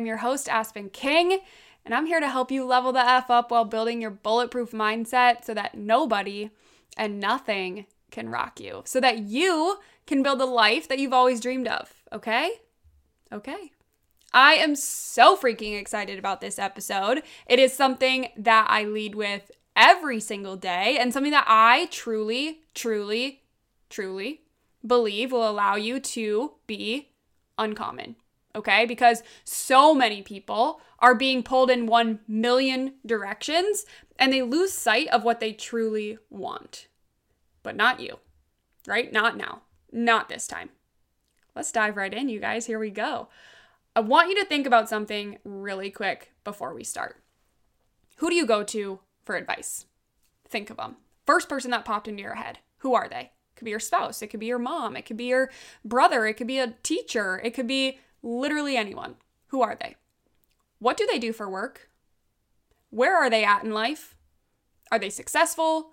Am your host, Aspen King, and I'm here to help you level the F up while building your bulletproof mindset so that nobody and nothing can rock you, so that you can build the life that you've always dreamed of. Okay? Okay. I am so freaking excited about this episode. It is something that I lead with every single day and something that I truly, truly, truly believe will allow you to be uncommon. Okay? Because so many people are being pulled in 1 million directions and they lose sight of what they truly want. But not you, right? Not now. Not this time. Let's dive right in, you guys. Here we go. I want you to think about something really quick before we start. Who do you go to for advice? Think of them. First person that popped into your head. Who are they? It could be your spouse, it could be your mom, it could be your brother, it could be a teacher, it could be literally anyone. Who are they? What do they do for work? Where are they at in life? Are they successful?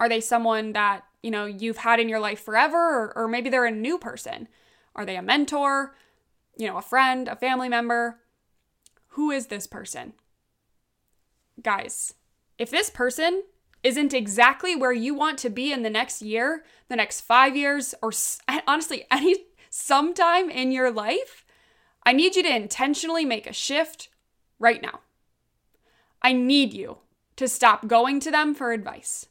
Are they someone that, you know, you've had in your life forever or, or maybe they're a new person? Are they a mentor, you know, a friend, a family member? Who is this person? Guys, if this person isn't exactly where you want to be in the next year, the next five years, or honestly, any sometime in your life, I need you to intentionally make a shift right now. I need you to stop going to them for advice.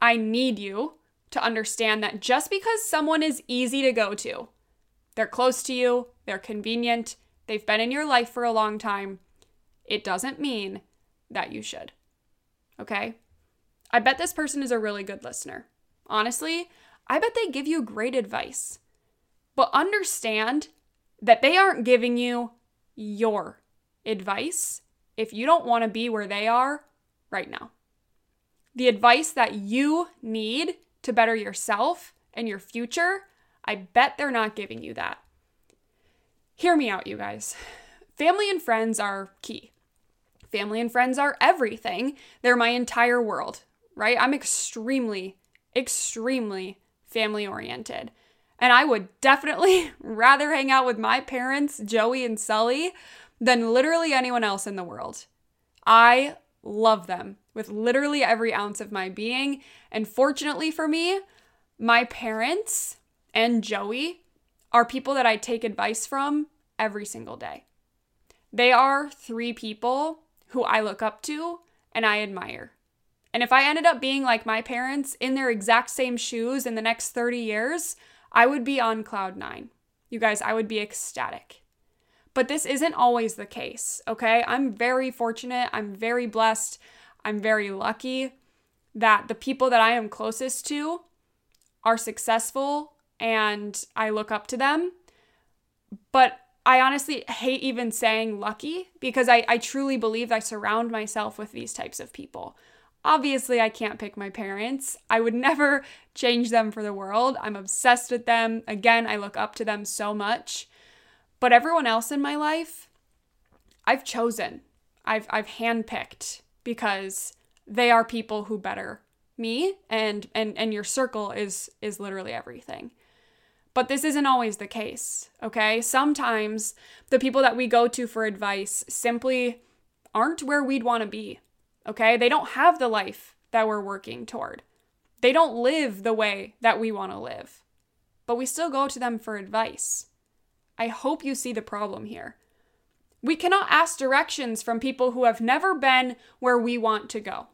I need you to understand that just because someone is easy to go to, they're close to you, they're convenient, they've been in your life for a long time, it doesn't mean that you should. Okay? I bet this person is a really good listener. Honestly, I bet they give you great advice. But understand that they aren't giving you your advice if you don't want to be where they are right now. The advice that you need to better yourself and your future, I bet they're not giving you that. Hear me out, you guys. Family and friends are key. Family and friends are everything. They're my entire world right? I'm extremely, extremely family oriented. And I would definitely rather hang out with my parents, Joey and Sully, than literally anyone else in the world. I love them with literally every ounce of my being. And fortunately for me, my parents and Joey are people that I take advice from every single day. They are three people who I look up to and I admire. And if I ended up being like my parents in their exact same shoes in the next 30 years, I would be on cloud nine. You guys, I would be ecstatic. But this isn't always the case, okay? I'm very fortunate. I'm very blessed. I'm very lucky that the people that I am closest to are successful and I look up to them. But I honestly hate even saying lucky because I, I truly believe I surround myself with these types of people. Obviously, I can't pick my parents. I would never change them for the world. I'm obsessed with them. Again, I look up to them so much. But everyone else in my life, I've chosen. I've I've handpicked because they are people who better me and and and your circle is is literally everything. But this isn't always the case, okay? Sometimes the people that we go to for advice simply aren't where we'd want to be okay? They don't have the life that we're working toward. They don't live the way that we want to live, but we still go to them for advice. I hope you see the problem here. We cannot ask directions from people who have never been where we want to go.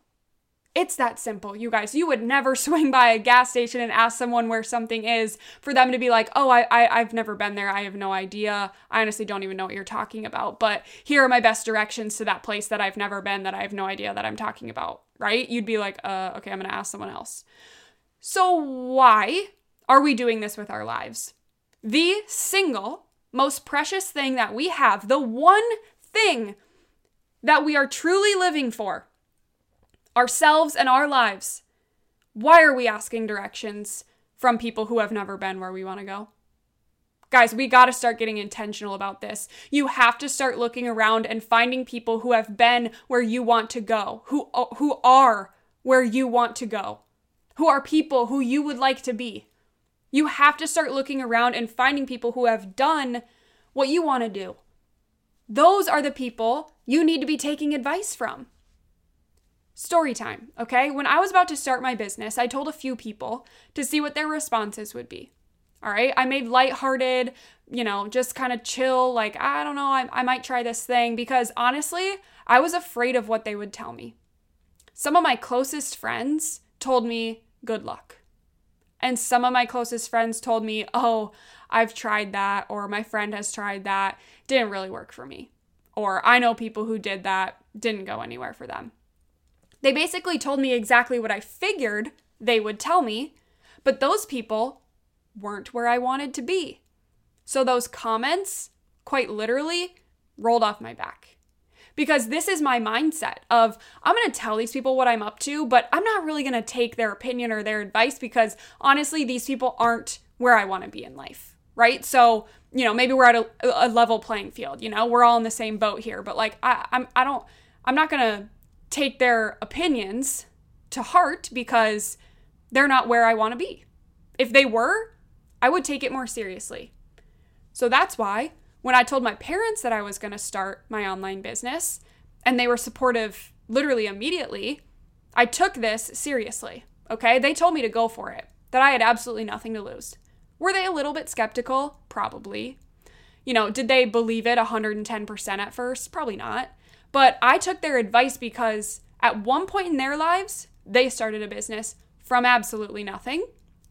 It's that simple, you guys. You would never swing by a gas station and ask someone where something is for them to be like, oh, I, I, have never been there. I have no idea. I honestly don't even know what you're talking about. But here are my best directions to that place that I've never been that I have no idea that I'm talking about, right? You'd be like, uh, okay, I'm going to ask someone else. So, why are we doing this with our lives? The single most precious thing that we have, the one thing that we are truly living for ourselves and our lives. Why are we asking directions from people who have never been where we want to go? Guys, we got to start getting intentional about this. You have to start looking around and finding people who have been where you want to go, who who are where you want to go, who are people who you would like to be. You have to start looking around and finding people who have done what you want to do. Those are the people you need to be taking advice from. Story time, okay? When I was about to start my business, I told a few people to see what their responses would be. All right. I made lighthearted, you know, just kind of chill, like, I don't know, I, I might try this thing because honestly, I was afraid of what they would tell me. Some of my closest friends told me, good luck. And some of my closest friends told me, oh, I've tried that, or my friend has tried that, didn't really work for me. Or I know people who did that, didn't go anywhere for them. They basically told me exactly what I figured they would tell me, but those people weren't where I wanted to be. So those comments, quite literally, rolled off my back. Because this is my mindset of I'm going to tell these people what I'm up to, but I'm not really going to take their opinion or their advice because honestly, these people aren't where I want to be in life, right? So, you know, maybe we're at a, a level playing field, you know, we're all in the same boat here, but like I, I'm, I don't, I'm not going to take their opinions to heart because they're not where I want to be. If they were, I would take it more seriously. So that's why when I told my parents that I was going to start my online business and they were supportive literally immediately, I took this seriously. Okay. They told me to go for it, that I had absolutely nothing to lose. Were they a little bit skeptical? Probably. You know, did they believe it 110% at first? Probably not. But I took their advice because at one point in their lives, they started a business from absolutely nothing.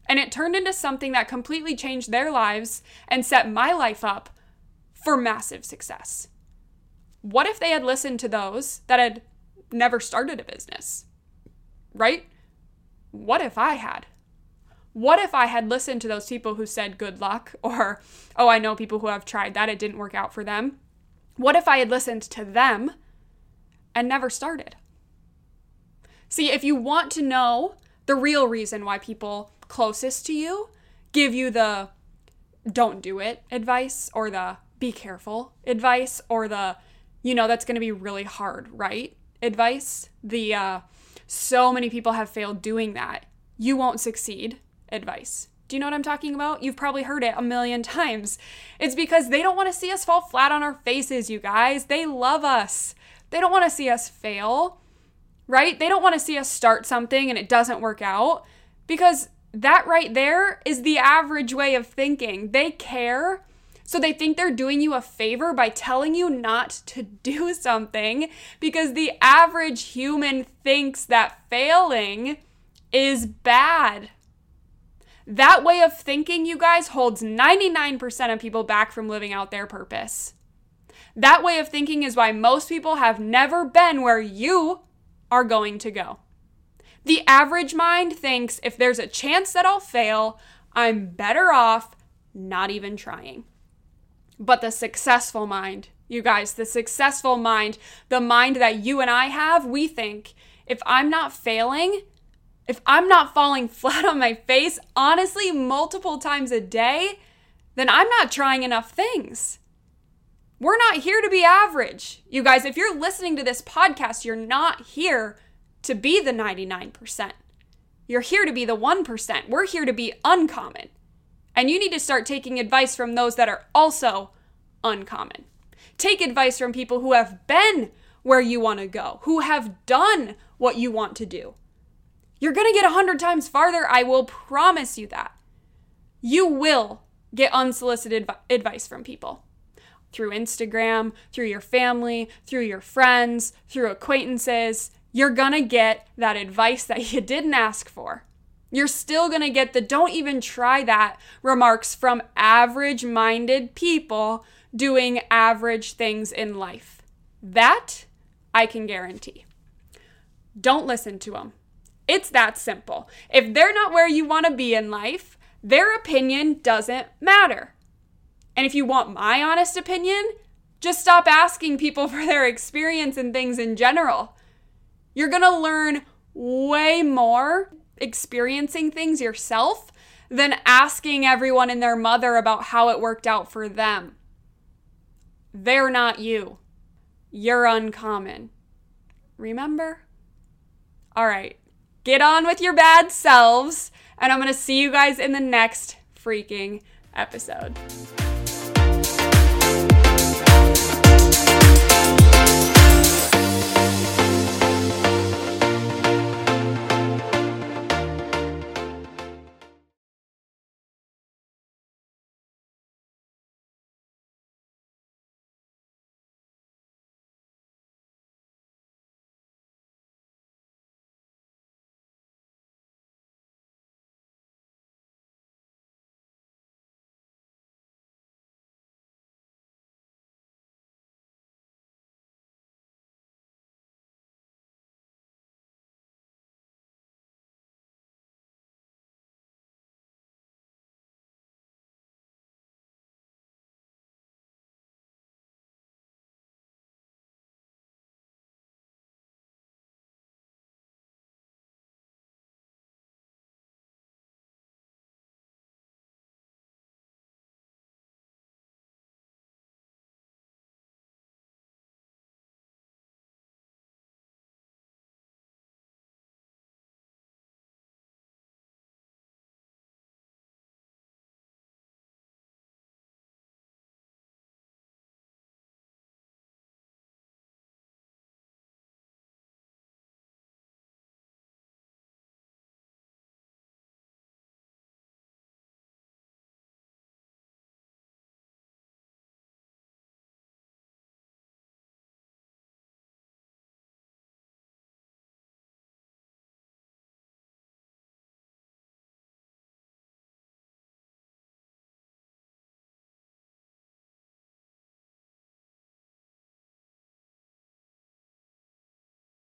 And it turned into something that completely changed their lives and set my life up for massive success. What if they had listened to those that had never started a business? Right? What if I had? What if I had listened to those people who said good luck or, oh, I know people who have tried that, it didn't work out for them? What if I had listened to them and never started. See, if you want to know the real reason why people closest to you give you the don't do it advice or the be careful advice or the you know that's going to be really hard, right? advice, the uh so many people have failed doing that. You won't succeed advice. Do you know what I'm talking about? You've probably heard it a million times. It's because they don't want to see us fall flat on our faces, you guys. They love us. They don't want to see us fail, right? They don't want to see us start something and it doesn't work out because that right there is the average way of thinking. They care. So they think they're doing you a favor by telling you not to do something because the average human thinks that failing is bad. That way of thinking, you guys, holds 99% of people back from living out their purpose. That way of thinking is why most people have never been where you are going to go. The average mind thinks if there's a chance that I'll fail, I'm better off not even trying. But the successful mind, you guys, the successful mind, the mind that you and I have, we think if I'm not failing, if I'm not falling flat on my face, honestly, multiple times a day, then I'm not trying enough things. We're not here to be average. You guys, if you're listening to this podcast, you're not here to be the 99%. You're here to be the 1%. We're here to be uncommon. And you need to start taking advice from those that are also uncommon. Take advice from people who have been where you want to go, who have done what you want to do. You're going to get a hundred times farther. I will promise you that. You will get unsolicited advice from people through Instagram, through your family, through your friends, through acquaintances. You're to get that advice that you didn't ask for. You're still to get the don't even try that remarks from average minded people doing average things in life. That I can guarantee. Don't listen to them. It's that simple. If they're not where you want to be in life, their opinion doesn't matter. And if you want my honest opinion, just stop asking people for their experience and things in general. You're to learn way more experiencing things yourself than asking everyone and their mother about how it worked out for them. They're not you. You're uncommon. Remember? All right, get on with your bad selves, and I'm to see you guys in the next freaking episode.